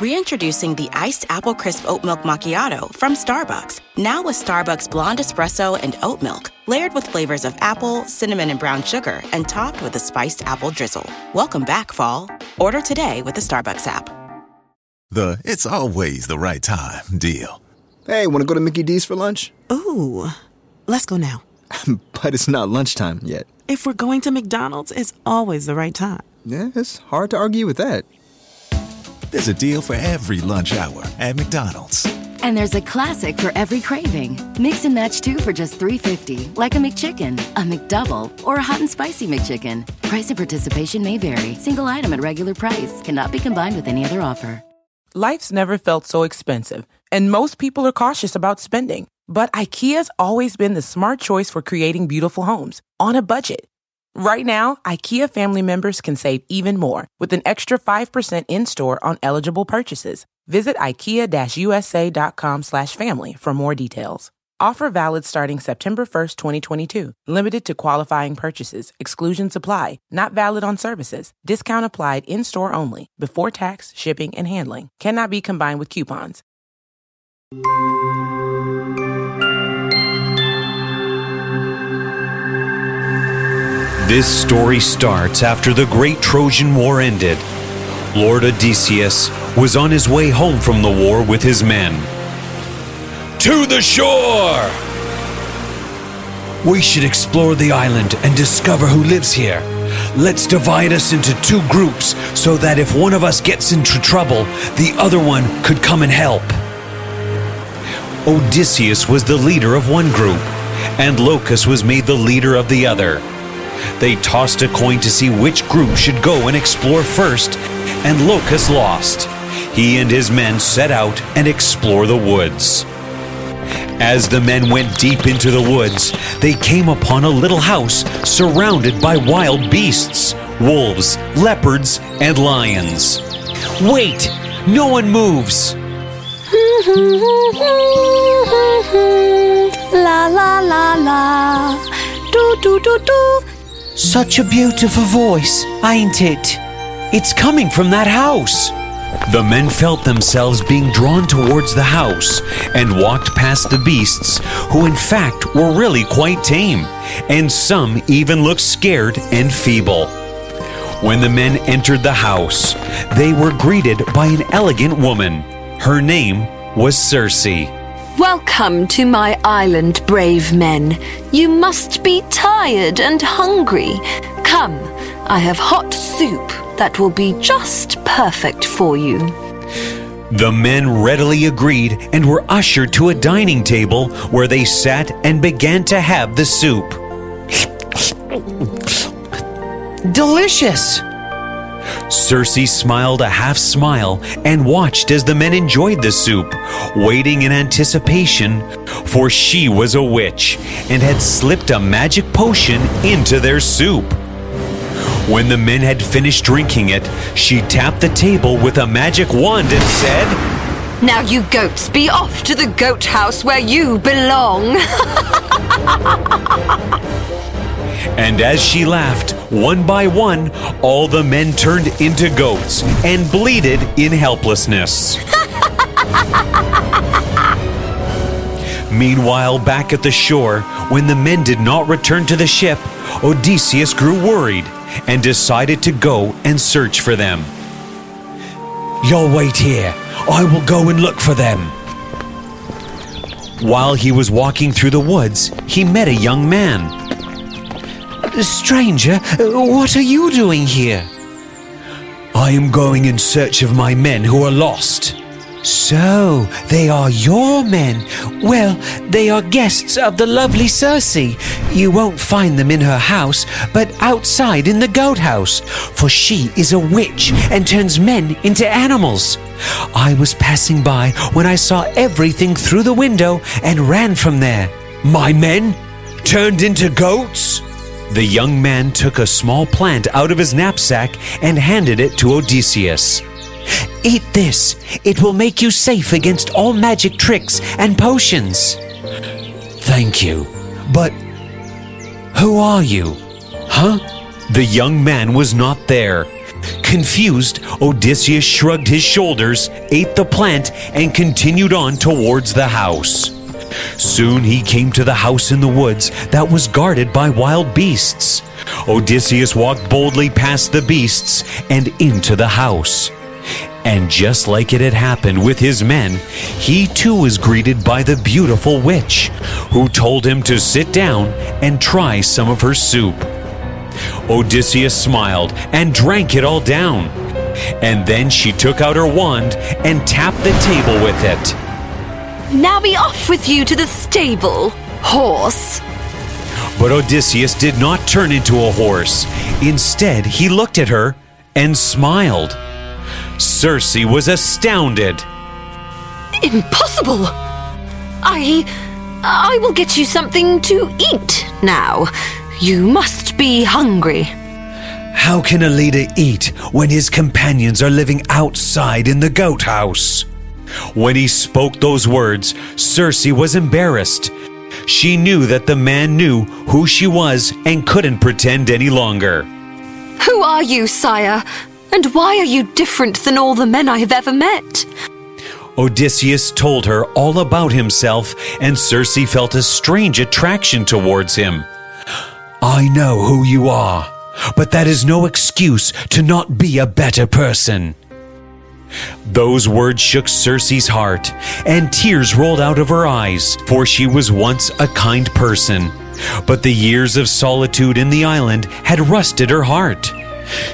Reintroducing the iced apple crisp oat milk macchiato from Starbucks. Now with Starbucks blonde espresso and oat milk, layered with flavors of apple, cinnamon, and brown sugar, and topped with a spiced apple drizzle. Welcome back, fall. Order today with the Starbucks app. The it's always the right time deal. Hey, want to go to Mickey D's for lunch? Ooh, let's go now. but it's not lunchtime yet. If we're going to McDonald's, it's always the right time. Yeah, it's hard to argue with that. There's a deal for every lunch hour at McDonald's. And there's a classic for every craving. Mix and match two for just $3.50, like a McChicken, a McDouble, or a hot and spicy McChicken. Price and participation may vary. Single item at regular price cannot be combined with any other offer. Life's never felt so expensive, and most people are cautious about spending. But IKEA's always been the smart choice for creating beautiful homes on a budget. Right now, IKEA family members can save even more with an extra 5% in-store on eligible purchases. Visit ikea-usa.com slash family for more details. Offer valid starting September 1st, 2022. Limited to qualifying purchases. Exclusions apply. Not valid on services. Discount applied in-store only. Before tax, shipping, and handling. Cannot be combined with coupons. This story starts after the great Trojan War ended. Lord Odysseus was on his way home from the war with his men. To the shore! We should explore the island and discover who lives here. Let's divide us into two groups so that if one of us gets into trouble, the other one could come and help. Odysseus was the leader of one group, and Locus was made the leader of the other. They tossed a coin to see which group should go and explore first, and Locus lost. He and his men set out and explore the woods. As the men went deep into the woods, they came upon a little house surrounded by wild beasts wolves, leopards, and lions. Wait! No one moves! La la la la. Do do do do. Such a beautiful voice, ain't it? It's coming from that house. The men felt themselves being drawn towards the house and walked past the beasts, who in fact were really quite tame, and some even looked scared and feeble. When the men entered the house, they were greeted by an elegant woman. Her name was Circe. Welcome to my island, brave men. You must be tired and hungry. Come, I have hot soup that will be just perfect for you. The men readily agreed and were ushered to a dining table where they sat and began to have the soup. Delicious! Circe smiled a half smile and watched as the men enjoyed the soup, waiting in anticipation, for she was a witch and had slipped a magic potion into their soup. When the men had finished drinking it, she tapped the table with a magic wand and said, Now, you goats, be off to the goat house where you belong. And as she laughed, one by one, all the men turned into goats and bleated in helplessness. Meanwhile, back at the shore, when the men did not return to the ship, Odysseus grew worried and decided to go and search for them. You'll wait here. I will go and look for them. While he was walking through the woods, he met a young man. Stranger, what are you doing here? I am going in search of my men who are lost. So, they are your men. Well, they are guests of the lovely Circe. You won't find them in her house, but outside in the goat house, for she is a witch and turns men into animals. I was passing by when I saw everything through the window and ran from there. My men turned into goats? The young man took a small plant out of his knapsack and handed it to Odysseus. Eat this. It will make you safe against all magic tricks and potions. Thank you. But who are you? Huh? The young man was not there. Confused, Odysseus shrugged his shoulders, ate the plant, and continued on towards the house. Soon he came to the house in the woods that was guarded by wild beasts. Odysseus walked boldly past the beasts and into the house. And just like it had happened with his men, he too was greeted by the beautiful witch, who told him to sit down and try some of her soup. Odysseus smiled and drank it all down. And then she took out her wand and tapped the table with it. Now be off with you to the stable, horse. But Odysseus did not turn into a horse. Instead, he looked at her and smiled. Circe was astounded. Impossible! I. I will get you something to eat now. You must be hungry. How can a leader eat when his companions are living outside in the goat house? When he spoke those words, Circe was embarrassed. She knew that the man knew who she was and couldn't pretend any longer. Who are you, sire? And why are you different than all the men I have ever met? Odysseus told her all about himself, and Circe felt a strange attraction towards him. I know who you are, but that is no excuse to not be a better person. Those words shook Circe's heart, and tears rolled out of her eyes, for she was once a kind person. But the years of solitude in the island had rusted her heart.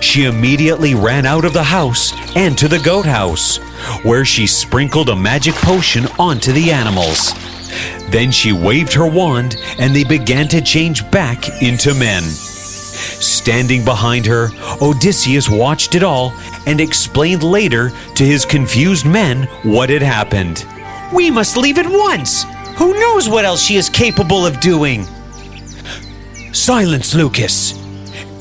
She immediately ran out of the house and to the goat house, where she sprinkled a magic potion onto the animals. Then she waved her wand, and they began to change back into men. Standing behind her, Odysseus watched it all and explained later to his confused men what had happened. We must leave at once! Who knows what else she is capable of doing? Silence, Lucas.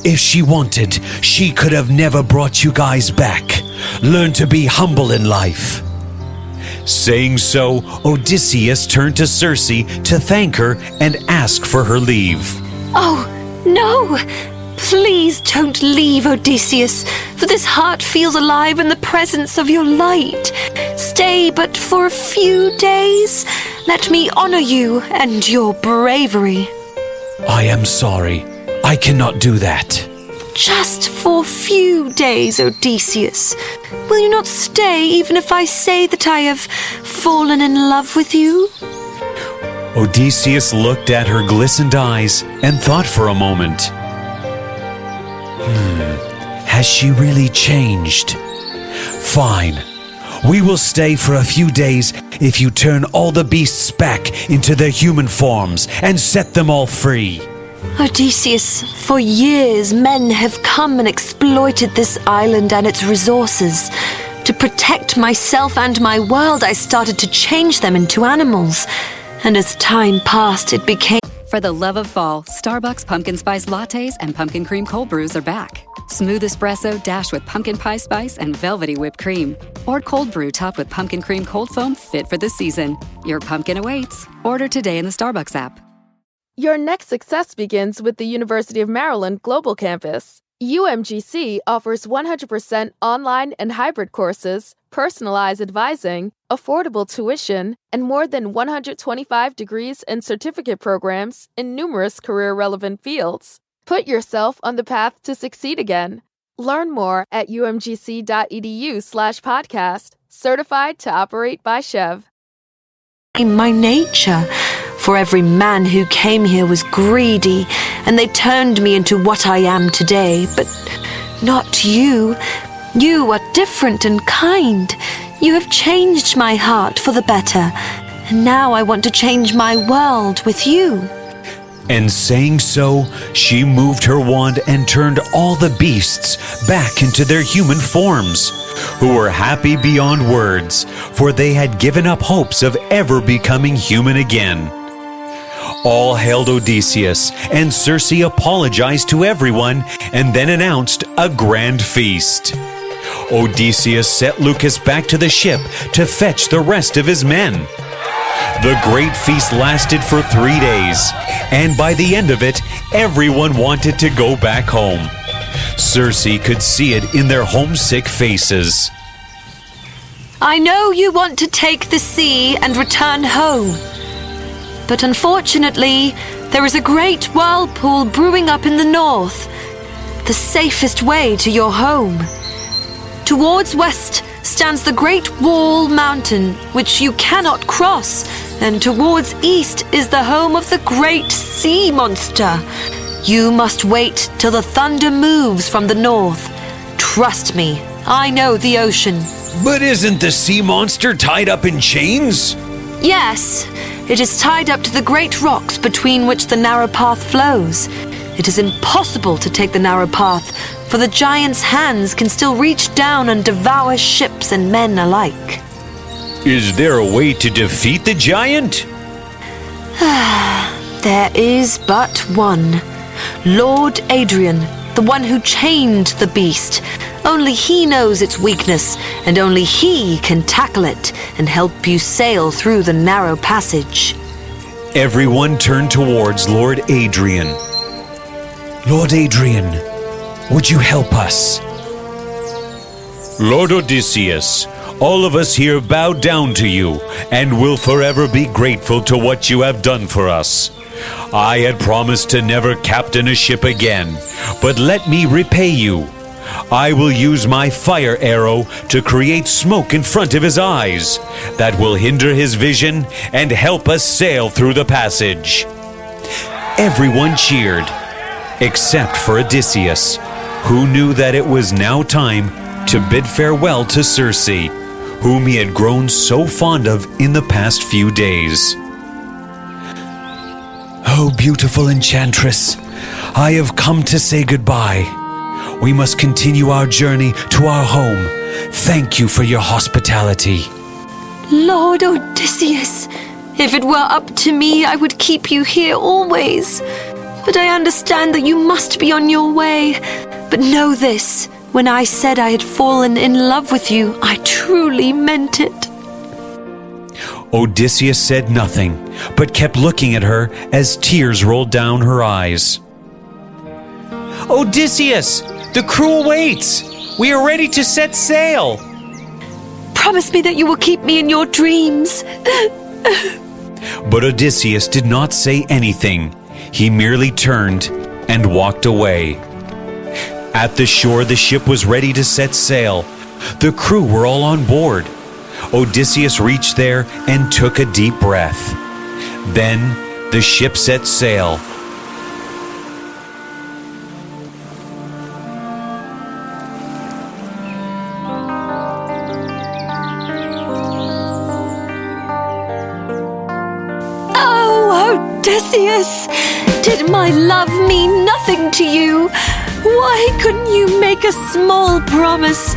If she wanted, she could have never brought you guys back. Learn to be humble in life. Saying so, Odysseus turned to Circe to thank her and ask for her leave. Oh, no! Please don't leave, Odysseus, for this heart feels alive in the presence of your light. Stay but for a few days. Let me honor you and your bravery. I am sorry. I cannot do that. Just for a few days, Odysseus. Will you not stay even if I say that I have fallen in love with you? Odysseus looked at her glistened eyes and thought for a moment. Hmm. Has she really changed? Fine. We will stay for a few days if you turn all the beasts back into their human forms and set them all free. Odysseus, for years men have come and exploited this island and its resources. To protect myself and my world, I started to change them into animals. And as time passed, it became. For the love of fall, Starbucks pumpkin spice lattes and pumpkin cream cold brews are back. Smooth espresso dashed with pumpkin pie spice and velvety whipped cream. Or cold brew topped with pumpkin cream cold foam fit for the season. Your pumpkin awaits. Order today in the Starbucks app. Your next success begins with the University of Maryland Global Campus. UMGC offers 100% online and hybrid courses, personalized advising, affordable tuition, and more than 125 degrees and certificate programs in numerous career relevant fields. Put yourself on the path to succeed again. Learn more at umgc.edu/slash podcast, certified to operate by SCHEV. In my nature. For every man who came here was greedy, and they turned me into what I am today. But not you. You are different and kind. You have changed my heart for the better, and now I want to change my world with you. And saying so, she moved her wand and turned all the beasts back into their human forms, who were happy beyond words, for they had given up hopes of ever becoming human again. All hailed Odysseus, and Circe apologized to everyone and then announced a grand feast. Odysseus sent Lucas back to the ship to fetch the rest of his men. The great feast lasted for three days, and by the end of it, everyone wanted to go back home. Circe could see it in their homesick faces. I know you want to take the sea and return home. But unfortunately, there is a great whirlpool brewing up in the north. The safest way to your home. Towards west stands the Great Wall Mountain, which you cannot cross, and towards east is the home of the Great Sea Monster. You must wait till the thunder moves from the north. Trust me, I know the ocean. But isn't the sea monster tied up in chains? Yes, it is tied up to the great rocks between which the narrow path flows. It is impossible to take the narrow path, for the giant's hands can still reach down and devour ships and men alike. Is there a way to defeat the giant? there is but one Lord Adrian, the one who chained the beast. Only he knows its weakness, and only he can tackle it and help you sail through the narrow passage. Everyone turned towards Lord Adrian. Lord Adrian, would you help us? Lord Odysseus, all of us here bow down to you and will forever be grateful to what you have done for us. I had promised to never captain a ship again, but let me repay you. I will use my fire arrow to create smoke in front of his eyes that will hinder his vision and help us sail through the passage. Everyone cheered, except for Odysseus, who knew that it was now time to bid farewell to Circe, whom he had grown so fond of in the past few days. Oh, beautiful enchantress, I have come to say goodbye. We must continue our journey to our home. Thank you for your hospitality. Lord Odysseus, if it were up to me, I would keep you here always. But I understand that you must be on your way. But know this when I said I had fallen in love with you, I truly meant it. Odysseus said nothing, but kept looking at her as tears rolled down her eyes. Odysseus, the crew awaits. We are ready to set sail. Promise me that you will keep me in your dreams. but Odysseus did not say anything. He merely turned and walked away. At the shore, the ship was ready to set sail. The crew were all on board. Odysseus reached there and took a deep breath. Then the ship set sail Oh, Odysseus! Did my love mean nothing to you? Why couldn't you make a small promise?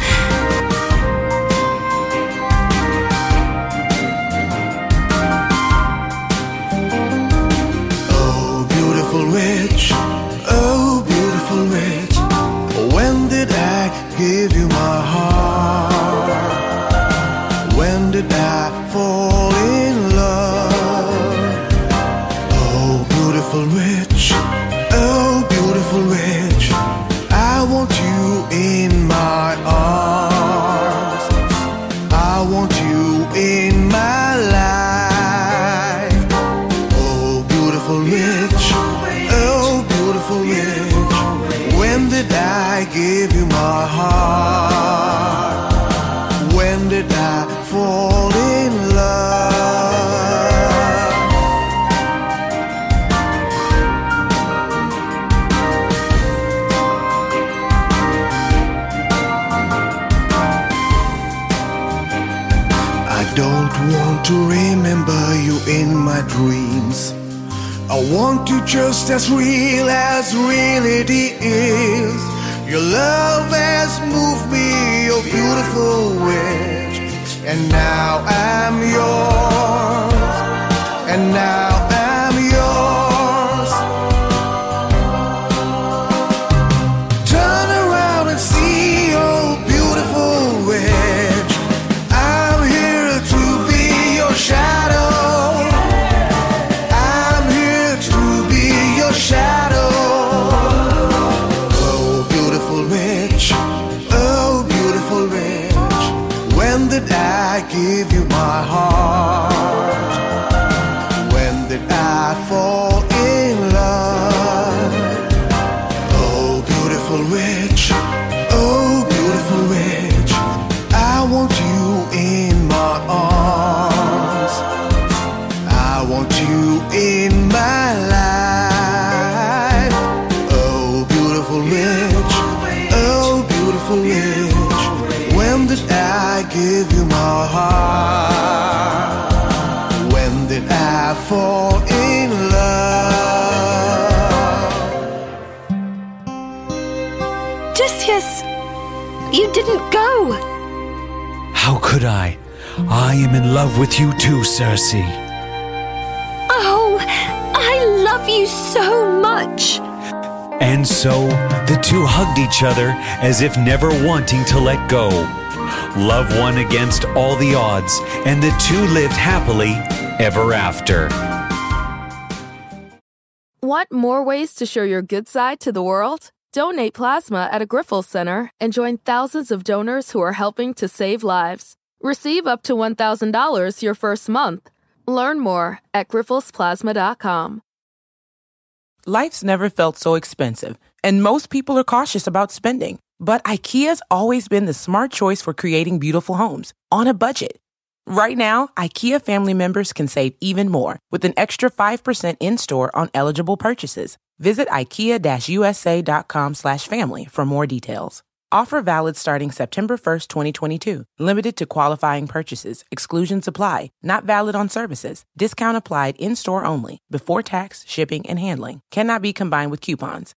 Don't want to remember you in my dreams. I want you just as real as reality is. Your love has moved me, your beautiful witch. And now I'm yours. And now didn't go. How could I? I am in love with you too, Circe. Oh, I love you so much. And so the two hugged each other as if never wanting to let go. Love won against all the odds, and the two lived happily ever after. Want more ways to show your good side to the world? Donate plasma at a Grifols Center and join thousands of donors who are helping to save lives. Receive up to $1,000 your first month. Learn more at grifolsplasma.com. Life's never felt so expensive, and most people are cautious about spending. But IKEA's always been the smart choice for creating beautiful homes on a budget. Right now, IKEA family members can save even more with an extra 5% in-store on eligible purchases. Visit ikea-usa.com slash family for more details. Offer valid starting September 1st, 2022. Limited to qualifying purchases. Exclusions apply. Not valid on services. Discount applied in-store only. Before tax, shipping, and handling. Cannot be combined with coupons.